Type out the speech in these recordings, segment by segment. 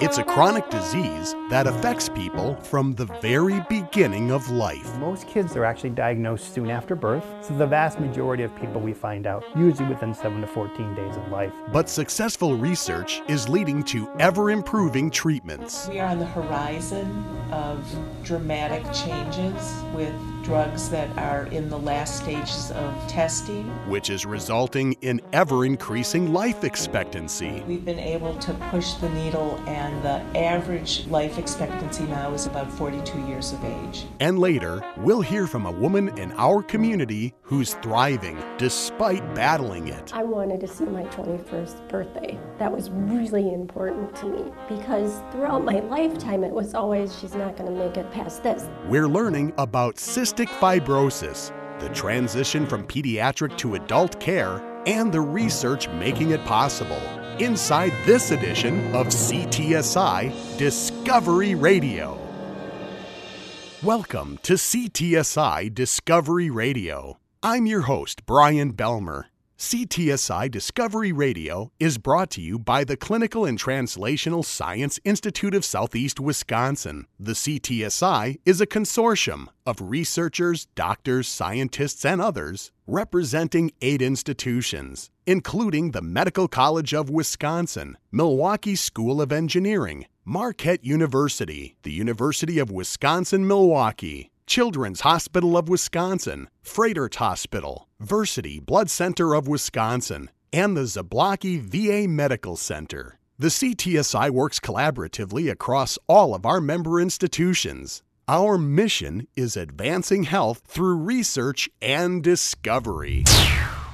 It's a chronic disease that affects people from the very beginning of life. Most kids are actually diagnosed soon after birth, so the vast majority of people we find out usually within 7 to 14 days of life. But successful research is leading to ever improving treatments. We are on the horizon of dramatic changes with drugs that are in the last stages of testing. Which is resulting in ever increasing life expectancy. We've been able to push the needle, and the average life expectancy now is about 42 years of age. And later, we'll hear from a woman in our community who's thriving despite battling it. I wanted to see my 21st birthday. That was really important to me because throughout my lifetime it was always, she's not going to make it past this. We're learning about cystic fibrosis, the transition from pediatric to adult care, and the research making it possible. Inside this edition of CTSI Discovery Radio. Welcome to CTSI Discovery Radio. I'm your host, Brian Belmer. CTSI Discovery Radio is brought to you by the Clinical and Translational Science Institute of Southeast Wisconsin. The CTSI is a consortium of researchers, doctors, scientists, and others representing eight institutions, including the Medical College of Wisconsin, Milwaukee School of Engineering, Marquette University, the University of Wisconsin Milwaukee, Children's Hospital of Wisconsin, Froedtert Hospital, Versiti Blood Center of Wisconsin, and the Zablocki VA Medical Center. The CTSI works collaboratively across all of our member institutions. Our mission is advancing health through research and discovery.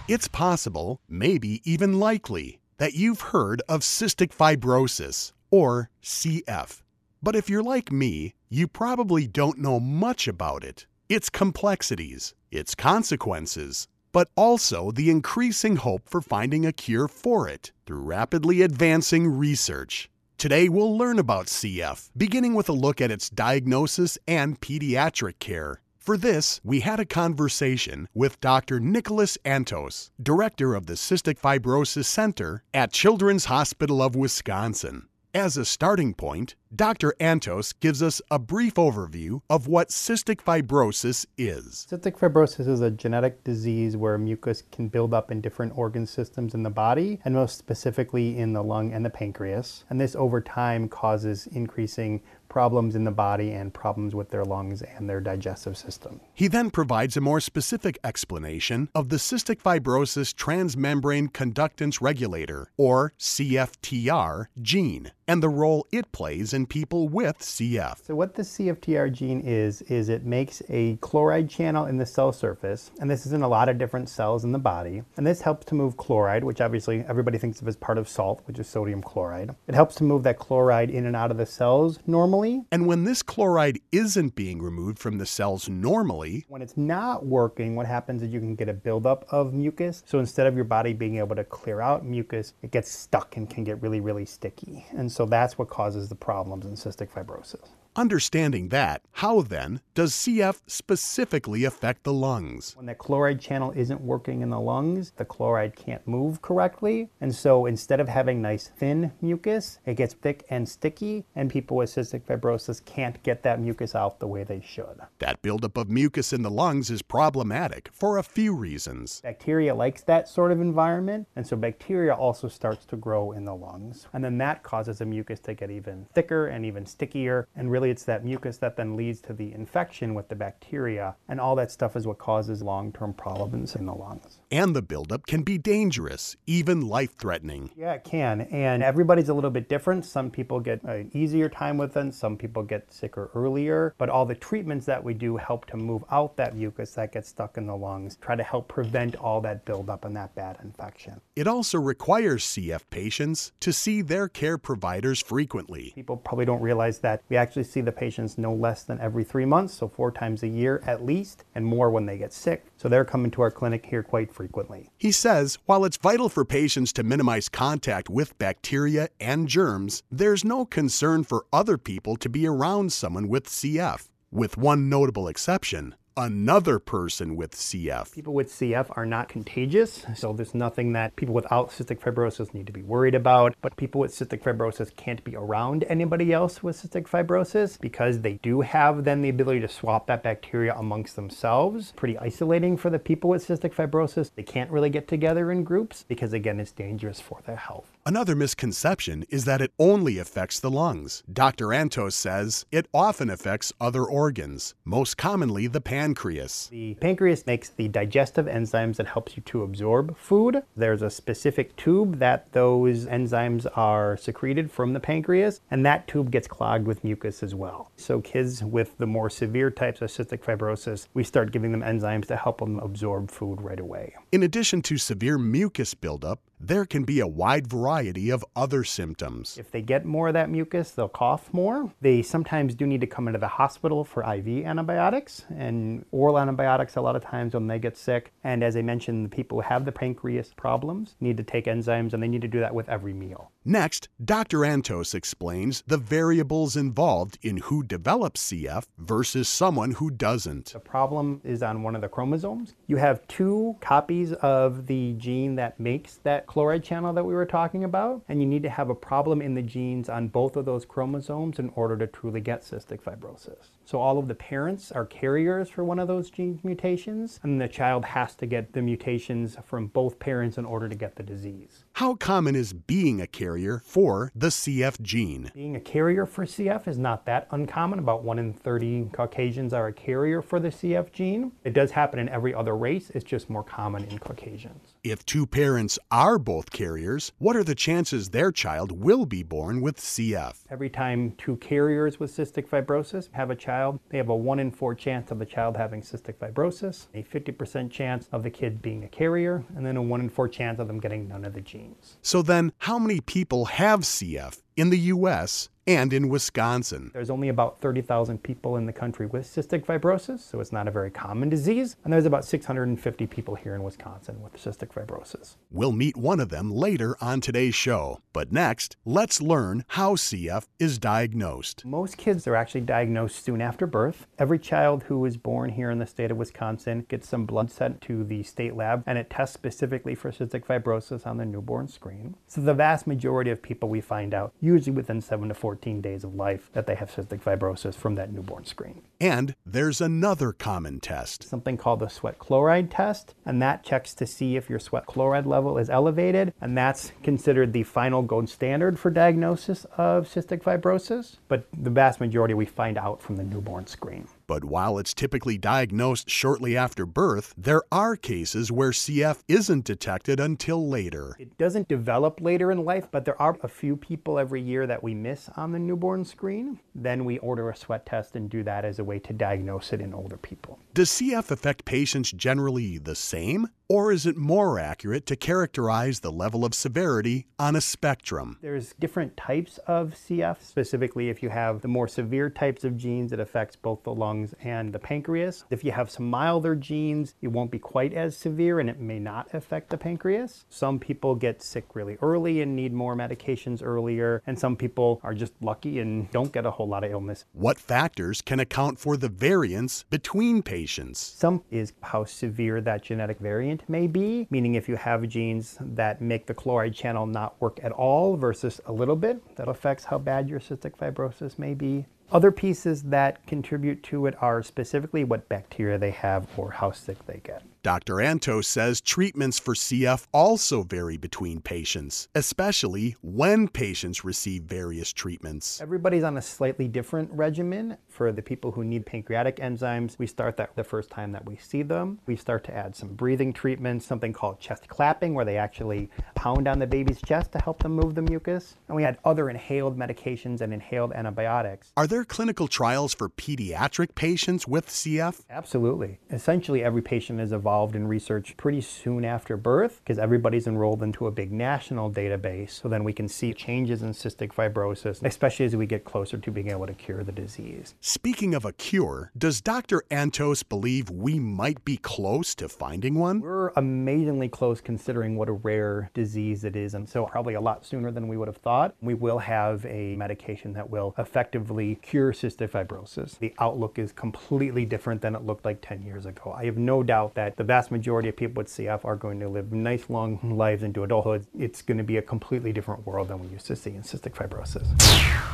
It's possible, maybe even likely, that you've heard of cystic fibrosis, or CF. But if you're like me, you probably don't know much about it, its complexities, its consequences, but also the increasing hope for finding a cure for it through rapidly advancing research. Today we'll learn about CF, beginning with a look at its diagnosis and pediatric care. For this, we had a conversation with Dr. Nicholas Antos, director of the Cystic Fibrosis Center at Children's Hospital of Wisconsin. As a starting point, Dr. Antos gives us a brief overview of what cystic fibrosis is. Cystic fibrosis is a genetic disease where mucus can build up in different organ systems in the body, and most specifically in the lung and the pancreas. And this over time causes increasing problems in the body and problems with their lungs and their digestive system. He then provides a more specific explanation of the cystic fibrosis transmembrane conductance regulator, or CFTR, gene and the role it plays in people with CF. So what the CFTR gene is, is it makes a chloride channel in the cell surface, and this is in a lot of different cells in the body, and this helps to move chloride, which obviously everybody thinks of as part of salt, which is sodium chloride. It helps to move that chloride in and out of the cells normally. And when this chloride isn't being removed from the cells normally, when it's not working, what happens is you can get a buildup of mucus. So instead of your body being able to clear out mucus, it gets stuck and can get really, really sticky. And so that's what causes the problems in cystic fibrosis. Understanding that, how then does CF specifically affect the lungs? When the chloride channel isn't working in the lungs, the chloride can't move correctly. And so instead of having nice thin mucus, it gets thick and sticky, and people with cystic fibrosis can't get that mucus out the way they should. That buildup of mucus in the lungs is problematic for a few reasons. Bacteria likes that sort of environment, and so bacteria also starts to grow in the lungs. And then that causes the mucus to get even thicker and even stickier, and really it's that mucus that then leads to the infection with the bacteria, and all that stuff is what causes long term problems in the lungs. And the buildup can be dangerous, even life threatening. Yeah, it can. And everybody's a little bit different. Some people get an easier time with it, some people get sicker earlier. But all the treatments that we do help to move out that mucus that gets stuck in the lungs, try to help prevent all that buildup and that bad infection. It also requires CF patients to see their care providers frequently. People probably don't realize that we actually see the patients no less than every three months, so four times a year at least, and more when they get sick. So they're coming to our clinic here quite frequently. He says while it's vital for patients to minimize contact with bacteria and germs, there's no concern for other people to be around someone with CF. With one notable exception, another person with CF. People with CF are not contagious, so there's nothing that people without cystic fibrosis need to be worried about. But people with cystic fibrosis can't be around anybody else with cystic fibrosis because they do have then the ability to swap that bacteria amongst themselves. Pretty isolating for the people with cystic fibrosis. They can't really get together in groups because, again, it's dangerous for their health. Another misconception is that it only affects the lungs. Dr. Antos says it often affects other organs, most commonly the pancreas. The pancreas makes the digestive enzymes that helps you to absorb food. There's a specific tube that those enzymes are secreted from the pancreas, and that tube gets clogged with mucus as well. So kids with the more severe types of cystic fibrosis, we start giving them enzymes to help them absorb food right away. In addition to severe mucus buildup, there can be a wide variety of other symptoms. If they get more of that mucus, they'll cough more. They sometimes do need to come into the hospital for IV antibiotics and oral antibiotics a lot of times when they get sick. And as I mentioned, the people who have the pancreas problems need to take enzymes and they need to do that with every meal. Next, Dr. Antos explains the variables involved in who develops CF versus someone who doesn't. The problem is on one of the chromosomes. You have two copies of the gene that makes that chloride channel that we were talking about, and you need to have a problem in the genes on both of those chromosomes in order to truly get cystic fibrosis. So all of the parents are carriers for one of those gene mutations, and the child has to get the mutations from both parents in order to get the disease. How common is being a carrier for the CF gene? Being a carrier for CF is not that uncommon. About 1 in 30 Caucasians are a carrier for the CF gene. It does happen in every other race, it's just more common in Caucasians. If two parents are both carriers, what are the chances their child will be born with CF? Every time two carriers with cystic fibrosis have a child, they have a 1 in 4 chance of the child having cystic fibrosis, a 50% chance of the kid being a carrier, and then a 1 in 4 chance of them getting none of the genes. So then, how many people have CF in the US and in Wisconsin. There's only about 30,000 people in the country with cystic fibrosis, so it's not a very common disease. And there's about 650 people here in Wisconsin with cystic fibrosis. We'll meet one of them later on today's show. But next, let's learn how CF is diagnosed. Most kids are actually diagnosed soon after birth. Every child who is born here in the state of Wisconsin gets some blood sent to the state lab, and it tests specifically for cystic fibrosis on the newborn screen. So the vast majority of people we find out, usually within 7 to 14 days of life, that they have cystic fibrosis from that newborn screen. And there's another common test. Something called the sweat chloride test, and that checks to see if your sweat chloride level is elevated, and that's considered the final gold standard for diagnosis of cystic fibrosis. But the vast majority we find out from the newborn screen. But while it's typically diagnosed shortly after birth, there are cases where CF isn't detected until later. It doesn't develop later in life, but there are a few people every year that we miss on the newborn screen. Then we order a sweat test and do that as a way to diagnose it in older people. Does CF affect patients generally the same? Or is it more accurate to characterize the level of severity on a spectrum? There's different types of CF. Specifically, if you have the more severe types of genes, it affects both the lungs and the pancreas. If you have some milder genes, it won't be quite as severe and it may not affect the pancreas. Some people get sick really early and need more medications earlier, and some people are just lucky and don't get a whole lot of illness. What factors can account for the variance between patients? Some is how severe that genetic variant may be, meaning if you have genes that make the chloride channel not work at all versus a little bit, that affects how bad your cystic fibrosis may be. Other pieces that contribute to it are specifically what bacteria they have or how sick they get. Dr. Antos says treatments for CF also vary between patients, especially when patients receive various treatments. Everybody's on a slightly different regimen. For the people who need pancreatic enzymes, we start that the first time that we see them. We start to add some breathing treatments, something called chest clapping, where they actually pound on the baby's chest to help them move the mucus. And we add other inhaled medications and inhaled antibiotics. Are there clinical trials for pediatric patients with CF? Absolutely. Essentially, every patient is evolving involved in research pretty soon after birth because everybody's enrolled into a big national database. So then we can see changes in cystic fibrosis, especially as we get closer to being able to cure the disease. Speaking of a cure, does Dr. Antos believe we might be close to finding one? We're amazingly close considering what a rare disease it is, and so probably a lot sooner than we would have thought. We will have a medication that will effectively cure cystic fibrosis. The outlook is completely different than it looked like 10 years ago. I have no doubt that the vast majority of people with CF are going to live nice long lives into adulthood. It's going to be a completely different world than we used to see in cystic fibrosis.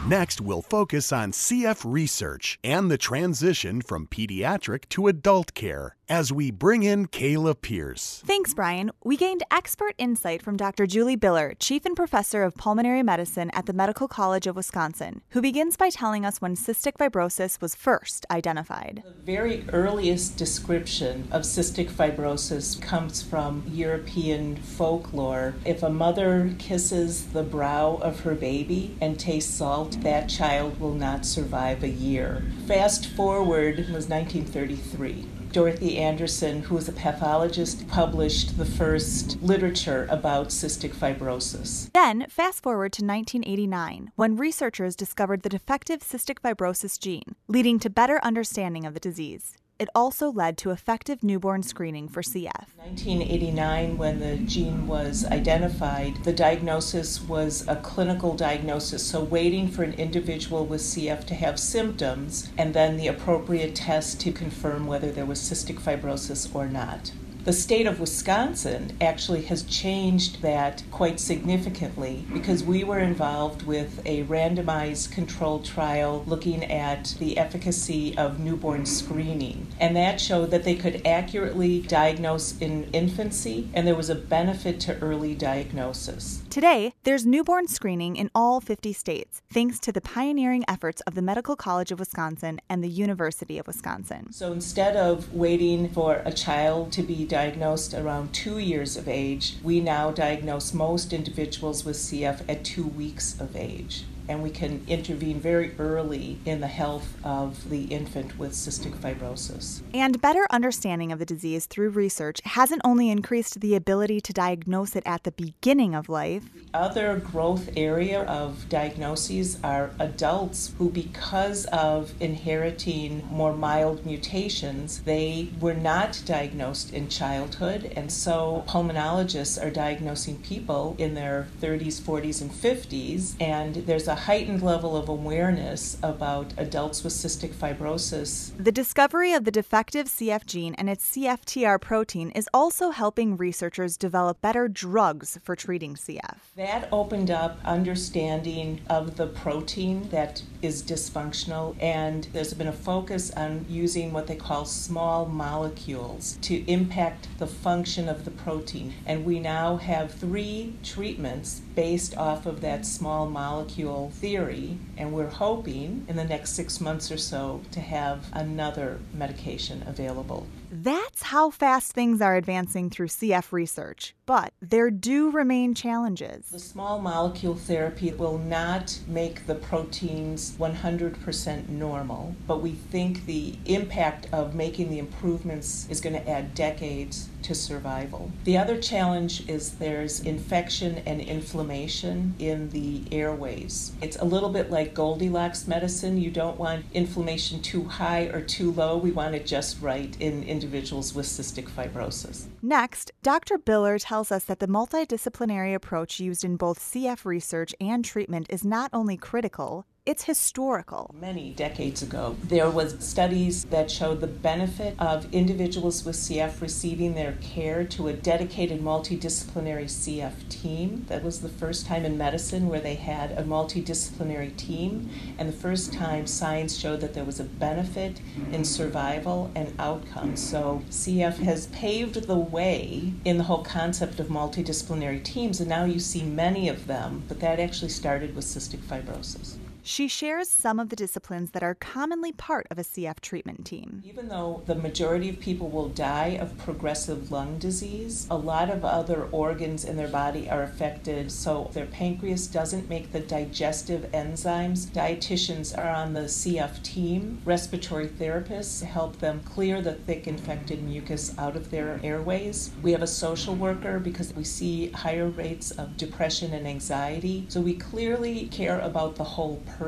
Next, we'll focus on CF research and the transition from pediatric to adult care as we bring in Kayla Pierce. Thanks, Brian. We gained expert insight from Dr. Julie Biller, Chief and Professor of Pulmonary Medicine at the Medical College of Wisconsin, who begins by telling us when cystic fibrosis was first identified. The very earliest description of cystic fibrosis comes from European folklore. If a mother kisses the brow of her baby and tastes salt, that child will not survive a year. Fast forward was 1933. Dorothy Andersen, who was a pathologist, published the first literature about cystic fibrosis. Then, fast forward to 1989, when researchers discovered the defective cystic fibrosis gene, leading to better understanding of the disease. It also led to effective newborn screening for CF. 1989, when the gene was identified, the diagnosis was a clinical diagnosis, so waiting for an individual with CF to have symptoms and then the appropriate test to confirm whether there was cystic fibrosis or not. The state of Wisconsin actually has changed that quite significantly because we were involved with a randomized controlled trial looking at the efficacy of newborn screening. And that showed that they could accurately diagnose in infancy and there was a benefit to early diagnosis. Today, there's newborn screening in all 50 states, thanks to the pioneering efforts of the Medical College of Wisconsin and the University of Wisconsin. So instead of waiting for a child to be diagnosed around two years of age, we now diagnose most individuals with CF at two weeks of age and we can intervene very early in the health of the infant with cystic fibrosis. And better understanding of the disease through research hasn't only increased the ability to diagnose it at the beginning of life. The other growth area of diagnoses are adults who, because of inheriting more mild mutations, they were not diagnosed in childhood, and so pulmonologists are diagnosing people in their 30s, 40s, and 50s, and there's a heightened level of awareness about adults with cystic fibrosis. The discovery of the defective CF gene and its CFTR protein is also helping researchers develop better drugs for treating CF. That opened up understanding of the protein that is dysfunctional, and there's been a focus on using what they call small molecules to impact the function of the protein. And we now have three treatments based off of that small molecule theory, and we're hoping in the next six months or so to have another medication available. That's how fast things are advancing through CF research, but there do remain challenges. The small molecule therapy will not make the proteins 100% normal, but we think the impact of making the improvements is going to add decades to survival. The other challenge is there's infection and inflammation in the airways. It's a little bit like Goldilocks medicine. You don't want inflammation too high or too low. We want it just right in individuals with cystic fibrosis. Next, Dr. Biller tells us that the multidisciplinary approach used in both CF research and treatment is not only critical, it's historical. Many decades ago, there was studies that showed the benefit of individuals with CF receiving their care to a dedicated multidisciplinary CF team. That was the first time in medicine where they had a multidisciplinary team, and the first time science showed that there was a benefit in survival and outcomes. So CF has paved the way in the whole concept of multidisciplinary teams, and now you see many of them, but that actually started with cystic fibrosis. She shares some of the disciplines that are commonly part of a CF treatment team. Even though the majority of people will die of progressive lung disease, a lot of other organs in their body are affected. So their pancreas doesn't make the digestive enzymes. Dietitians are on the CF team. Respiratory therapists help them clear the thick infected mucus out of their airways. We have a social worker because we see higher rates of depression and anxiety. So we clearly care about the whole person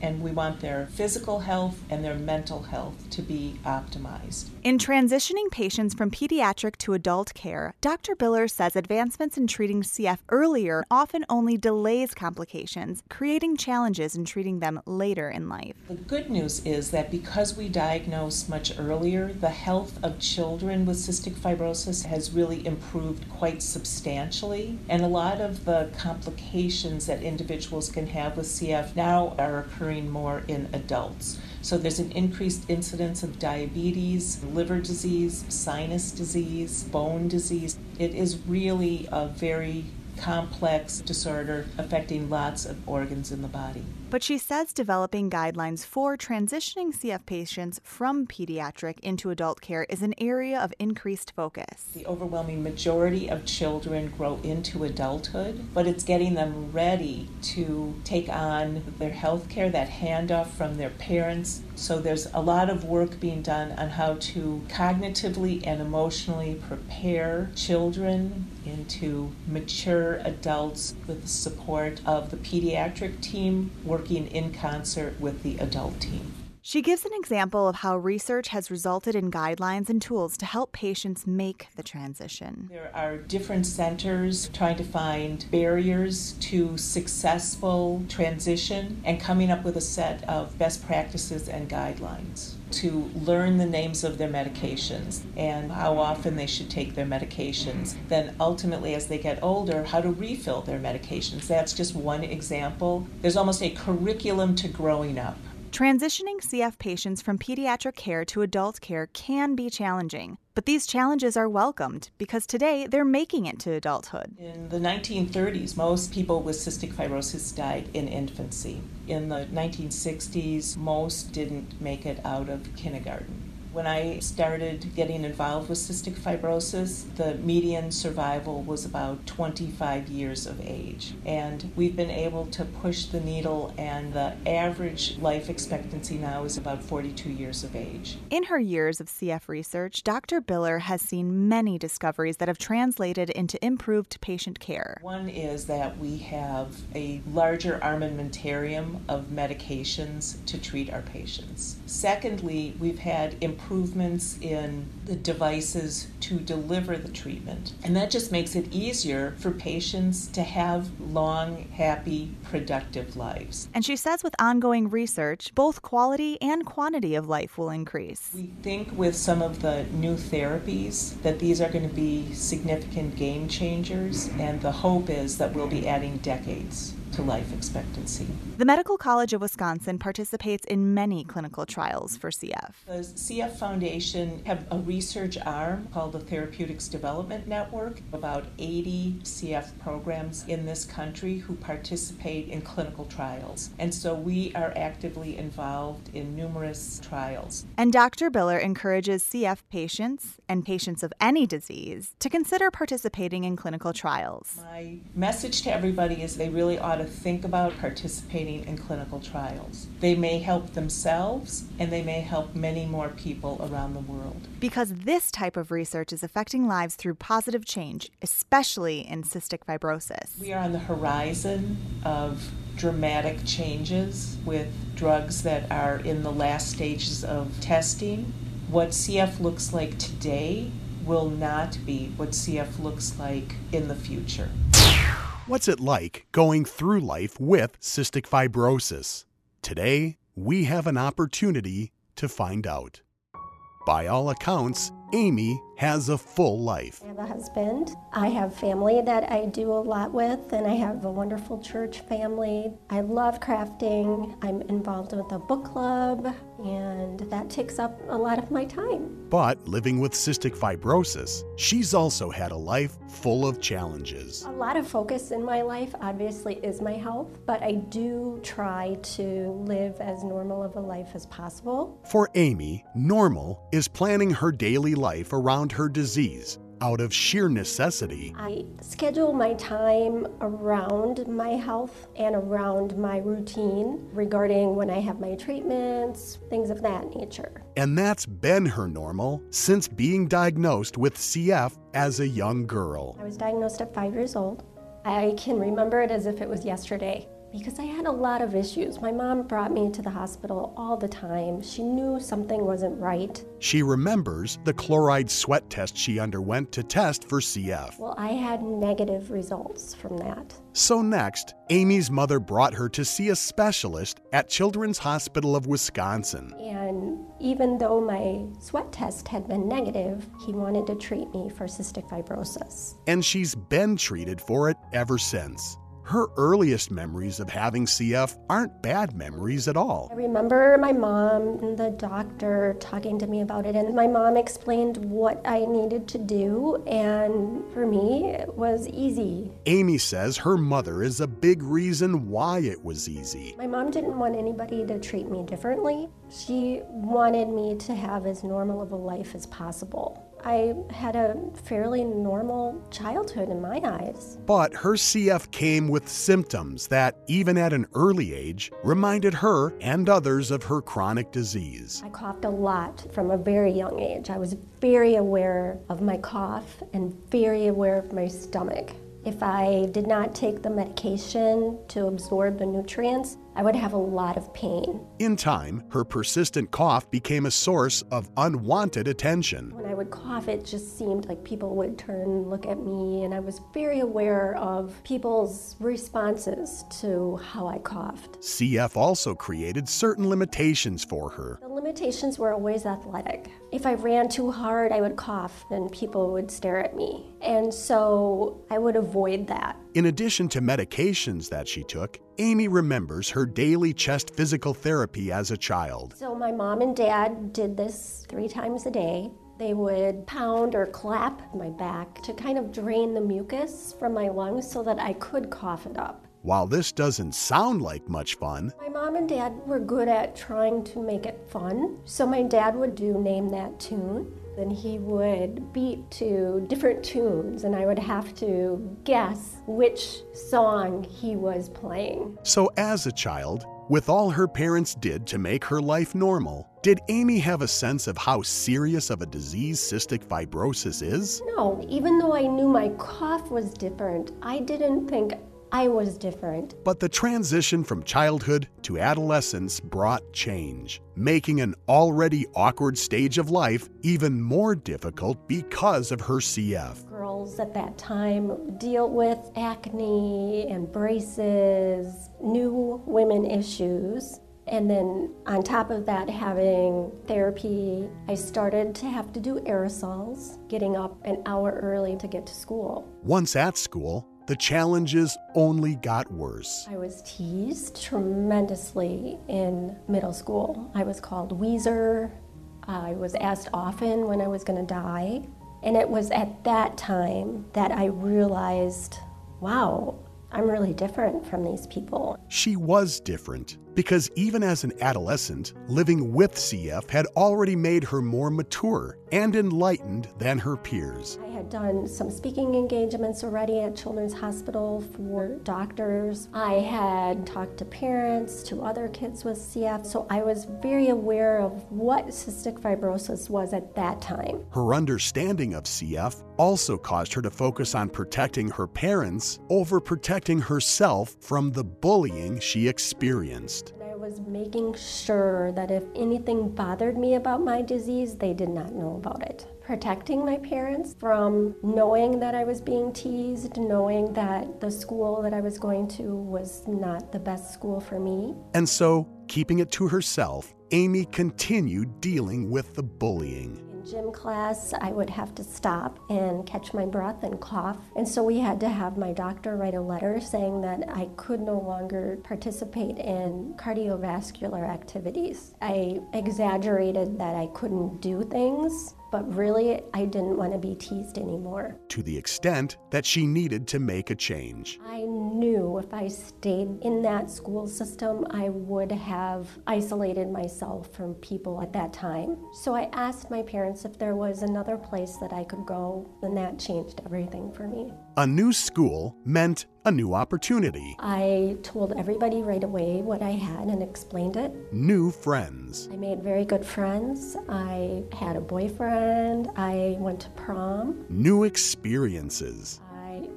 and we want their physical health and their mental health to be optimized. In transitioning patients from pediatric to adult care, Dr. Biller says advancements in treating CF earlier often only delays complications, creating challenges in treating them later in life. The good news is that because we diagnose much earlier, the health of children with cystic fibrosis has really improved quite substantially. And a lot of the complications that individuals can have with CF now are occurring more in adults. So there's an increased incidence of diabetes, liver disease, sinus disease, bone disease. It is really a very complex disorder affecting lots of organs in the body. But she says developing guidelines for transitioning CF patients from pediatric into adult care is an area of increased focus. The overwhelming majority of children grow into adulthood, but it's getting them ready to take on their health care, that handoff from their parents. So there's a lot of work being done on how to cognitively and emotionally prepare children into mature adults with the support of the pediatric team working in concert with the adult team. She gives an example of how research has resulted in guidelines and tools to help patients make the transition. There are different centers trying to find barriers to successful transition and coming up with a set of best practices and guidelines to learn the names of their medications and how often they should take their medications. Then, ultimately, as they get older, how to refill their medications. That's just one example. There's almost a curriculum to growing up. Transitioning CF patients from pediatric care to adult care can be challenging, but these challenges are welcomed because today they're making it to adulthood. In the 1930s, most people with cystic fibrosis died in infancy. In the 1960s, most didn't make it out of kindergarten. When I started getting involved with cystic fibrosis, the median survival was about 25 years of age. And we've been able to push the needle, and the average life expectancy now is about 42 years of age. In her years of CF research, Dr. Biller has seen many discoveries that have translated into improved patient care. One is that we have a larger armamentarium of medications to treat our patients. Secondly, we've had improvements in the devices to deliver the treatment. And that just makes it easier for patients to have long, happy, productive lives. And she says with ongoing research, both quality and quantity of life will increase. We think with some of the new therapies that these are going to be significant game changers, and the hope is that we'll be adding decades to life expectancy. The Medical College of Wisconsin participates in many clinical trials for CF. The CF Foundation have a research arm called the Therapeutics Development Network, about 80 CF programs in this country who participate in clinical trials. And so we are actively involved in numerous trials. And Dr. Biller encourages CF patients and patients of any disease to consider participating in clinical trials. My message to everybody is they really ought to think about participating in clinical trials. They may help themselves and they may help many more people around the world. Because this type of research is affecting lives through positive change, especially in cystic fibrosis. We are on the horizon of dramatic changes with drugs that are in the last stages of testing. What CF looks like today will not be what CF looks like in the future. What's it like going through life with cystic fibrosis? Today, we have an opportunity to find out. By all accounts, Amy has a full life. I have a husband. I have family that I do a lot with, and I have a wonderful church family. I love crafting. I'm involved with a book club, and that takes up a lot of my time. But living with cystic fibrosis, she's also had a life full of challenges. A lot of focus in my life, obviously, is my health, but I do try to live as normal of a life as possible. For Amy, normal is planning her daily life around her disease out of sheer necessity. I schedule my time around my health and around my routine regarding when I have my treatments, things of that nature. And that's been her normal since being diagnosed with CF as a young girl. I was diagnosed at five years old. I can remember it as if it was yesterday because I had a lot of issues. My mom brought me to the hospital all the time. She knew something wasn't right. She remembers the chloride sweat test she underwent to test for CF. Well, I had negative results from that. So, next, Amy's mother brought her to see a specialist at Children's Hospital of Wisconsin. And even though my sweat test had been negative, he wanted to treat me for cystic fibrosis. And she's been treated for it ever since. Her earliest memories of having CF aren't bad memories at all. I remember my mom and the doctor talking to me about it, and my mom explained what I needed to do, and for me, it was easy. Amy says her mother is a big reason why it was easy. My mom didn't want anybody to treat me differently. She wanted me to have as normal of a life as possible. I had a fairly normal childhood in my eyes. But her CF came with symptoms that, even at an early age, reminded her and others of her chronic disease. I coughed a lot from a very young age. I was very aware of my cough and very aware of my stomach. If I did not take the medication to absorb the nutrients, I would have a lot of pain. In time, her persistent cough became a source of unwanted attention. When I would cough, it just seemed like people would turn and look at me, and I was very aware of people's responses to how I coughed. CF also created certain limitations for her. The limitations were always athletic. If I ran too hard, I would cough, and people would stare at me. And so I would avoid that. In addition to medications that she took, Amy remembers her daily chest physical therapy as a child. So my mom and dad did this three times a day. They would pound or clap my back to kind of drain the mucus from my lungs so that I could cough it up. While this doesn't sound like much fun, my mom and dad were good at trying to make it fun. So my dad would do Name That Tune. Then he would beat to different tunes, and I would have to guess which song he was playing. So, as a child, with all her parents did to make her life normal, did Amy have a sense of how serious of a disease cystic fibrosis is? No, even though I knew my cough was different, I didn't think I was different. But the transition from childhood to adolescence brought change, making an already awkward stage of life even more difficult because of her CF. Girls at that time deal with acne and braces, new women issues. And then on top of that, having therapy, I started to have to do aerosols, getting up an hour early to get to school. Once at school, the challenges only got worse. I was teased tremendously in middle school. I was called Weezer. I was asked often when I was going to die. And it was at that time that I realized wow, I'm really different from these people. She was different because even as an adolescent, living with CF had already made her more mature and enlightened than her peers. I had done some speaking engagements already at Children's Hospital for doctors. I had talked to parents, to other kids with CF, so I was very aware of what cystic fibrosis was at that time. Her understanding of CF also caused her to focus on protecting her parents over protecting herself from the bullying she experienced. Was making sure that if anything bothered me about my disease, they did not know about it. Protecting my parents from knowing that I was being teased, knowing that the school that I was going to was not the best school for me. And so, keeping it to herself, Amy continued dealing with the bullying. Gym class, I would have to stop and catch my breath and cough. And so we had to have my doctor write a letter saying that I could no longer participate in cardiovascular activities. I exaggerated that I couldn't do things but really, I didn't want to be teased anymore. To the extent that she needed to make a change. I knew if I stayed in that school system, I would have isolated myself from people at that time. So I asked my parents if there was another place that I could go, and that changed everything for me. A new school meant a new opportunity. I told everybody right away what I had and explained it. New friends. I made very good friends. I had a boyfriend. I went to prom. New experiences.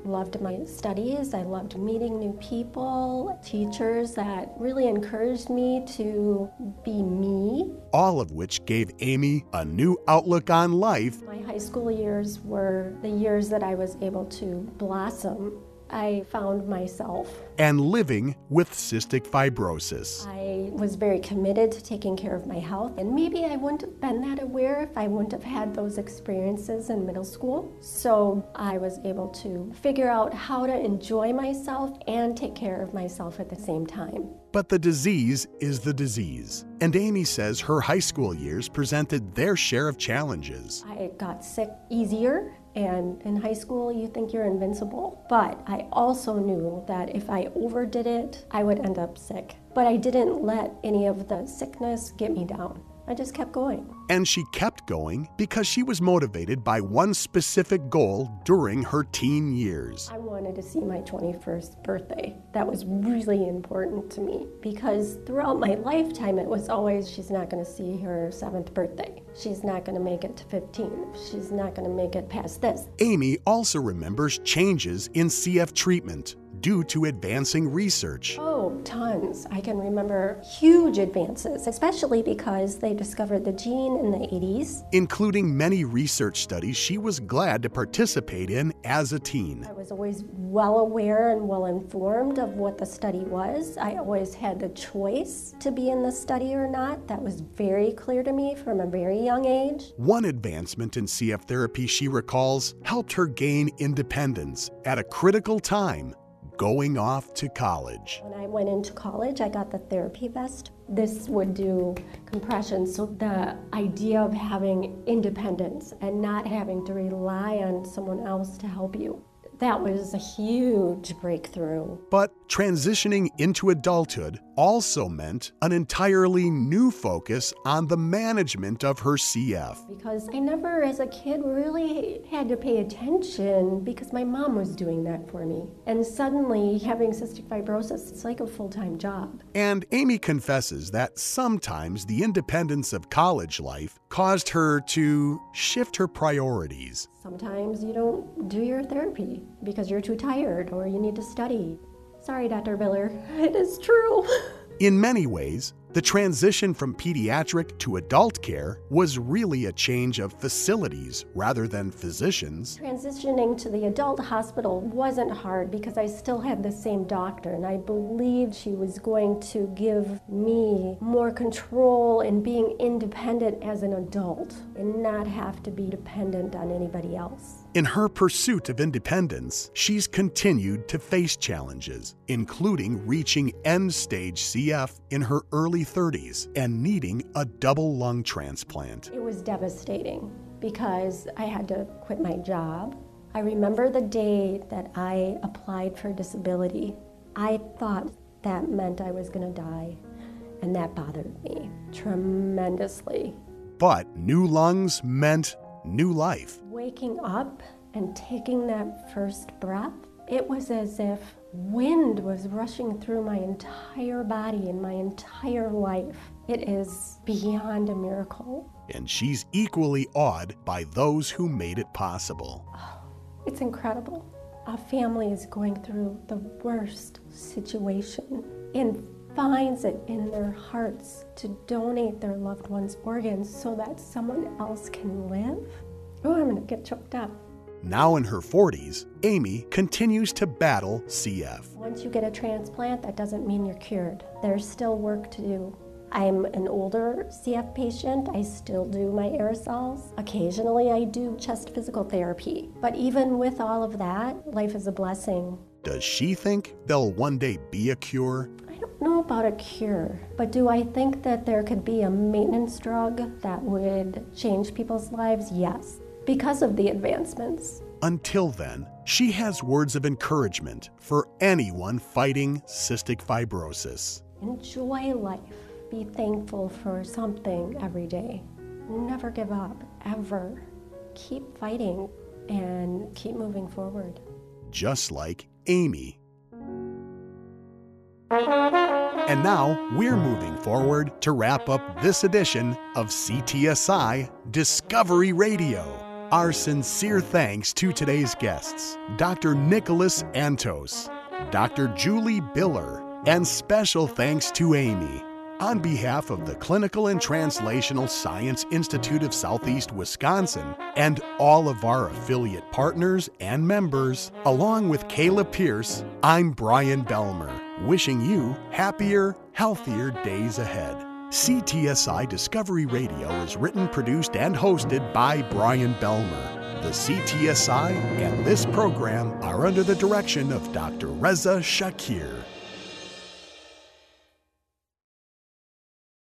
Loved my studies. I loved meeting new people, teachers that really encouraged me to be me. All of which gave Amy a new outlook on life. My high school years were the years that I was able to blossom I found myself. And living with cystic fibrosis. I was very committed to taking care of my health, and maybe I wouldn't have been that aware if I wouldn't have had those experiences in middle school. So I was able to figure out how to enjoy myself and take care of myself at the same time. But the disease is the disease. And Amy says her high school years presented their share of challenges. I got sick easier and in high school, you think you're invincible. But I also knew that if I overdid it, I would end up sick. But I didn't let any of the sickness get me down. I just kept going. And she kept going because she was motivated by one specific goal during her teen years. I wanted to see my 21st birthday. That was really important to me because throughout my lifetime, it was always she's not going to see her seventh birthday. She's not going to make it to 15. She's not going to make it past this. Amy also remembers changes in CF treatment due to advancing research. Oh, tons. I can remember huge advances, especially because they discovered the gene in the 80s. Including many research studies she was glad to participate in as a teen. I was always well aware and well informed of what the study was. I always had the choice to be in the study or not. That was very clear to me from a very young age. One advancement in CF therapy she recalls helped her gain independence at a critical time going off to college. When I went into college, I got the therapy vest. This would do compression, so the idea of having independence and not having to rely on someone else to help you that was a huge breakthrough. But transitioning into adulthood also meant an entirely new focus on the management of her CF. Because I never, as a kid, really had to pay attention because my mom was doing that for me. And suddenly, having cystic fibrosis, it's like a full time job. And Amy confesses that sometimes the independence of college life caused her to shift her priorities. Sometimes you don't do your therapy because you're too tired or you need to study. Sorry, Dr. Biller, it is true. In many ways, the transition from pediatric to adult care was really a change of facilities rather than physicians. Transitioning to the adult hospital wasn't hard because I still had the same doctor, and I believed she was going to give me more control in being independent as an adult and not have to be dependent on anybody else. In her pursuit of independence, she's continued to face challenges, including reaching end stage CF in her early 30s and needing a double lung transplant. It was devastating because I had to quit my job. I remember the day that I applied for disability. I thought that meant I was going to die, and that bothered me tremendously. But new lungs meant new life. Waking up and taking that first breath, it was as if wind was rushing through my entire body and my entire life. It is beyond a miracle. And she's equally awed by those who made it possible. Oh, it's incredible. A family is going through the worst situation and finds it in their hearts to donate their loved one's organs so that someone else can live. Oh, I'm gonna get choked up. Now in her 40s, Amy continues to battle CF. Once you get a transplant, that doesn't mean you're cured. There's still work to do. I'm an older CF patient. I still do my aerosols. Occasionally, I do chest physical therapy. But even with all of that, life is a blessing. Does she think there'll one day be a cure? Don't know about a cure, but do I think that there could be a maintenance drug that would change people's lives? Yes, because of the advancements. Until then, she has words of encouragement for anyone fighting cystic fibrosis. Enjoy life. Be thankful for something every day. Never give up, ever. Keep fighting and keep moving forward. Just like Amy. And now we're moving forward to wrap up this edition of CTSI Discovery Radio. Our sincere thanks to today's guests Dr. Nicholas Antos, Dr. Julie Biller, and special thanks to Amy. On behalf of the Clinical and Translational Science Institute of Southeast Wisconsin and all of our affiliate partners and members, along with Kayla Pierce, I'm Brian Belmer, wishing you happier, healthier days ahead. CTSI Discovery Radio is written, produced, and hosted by Brian Belmer. The CTSI and this program are under the direction of Dr. Reza Shaker.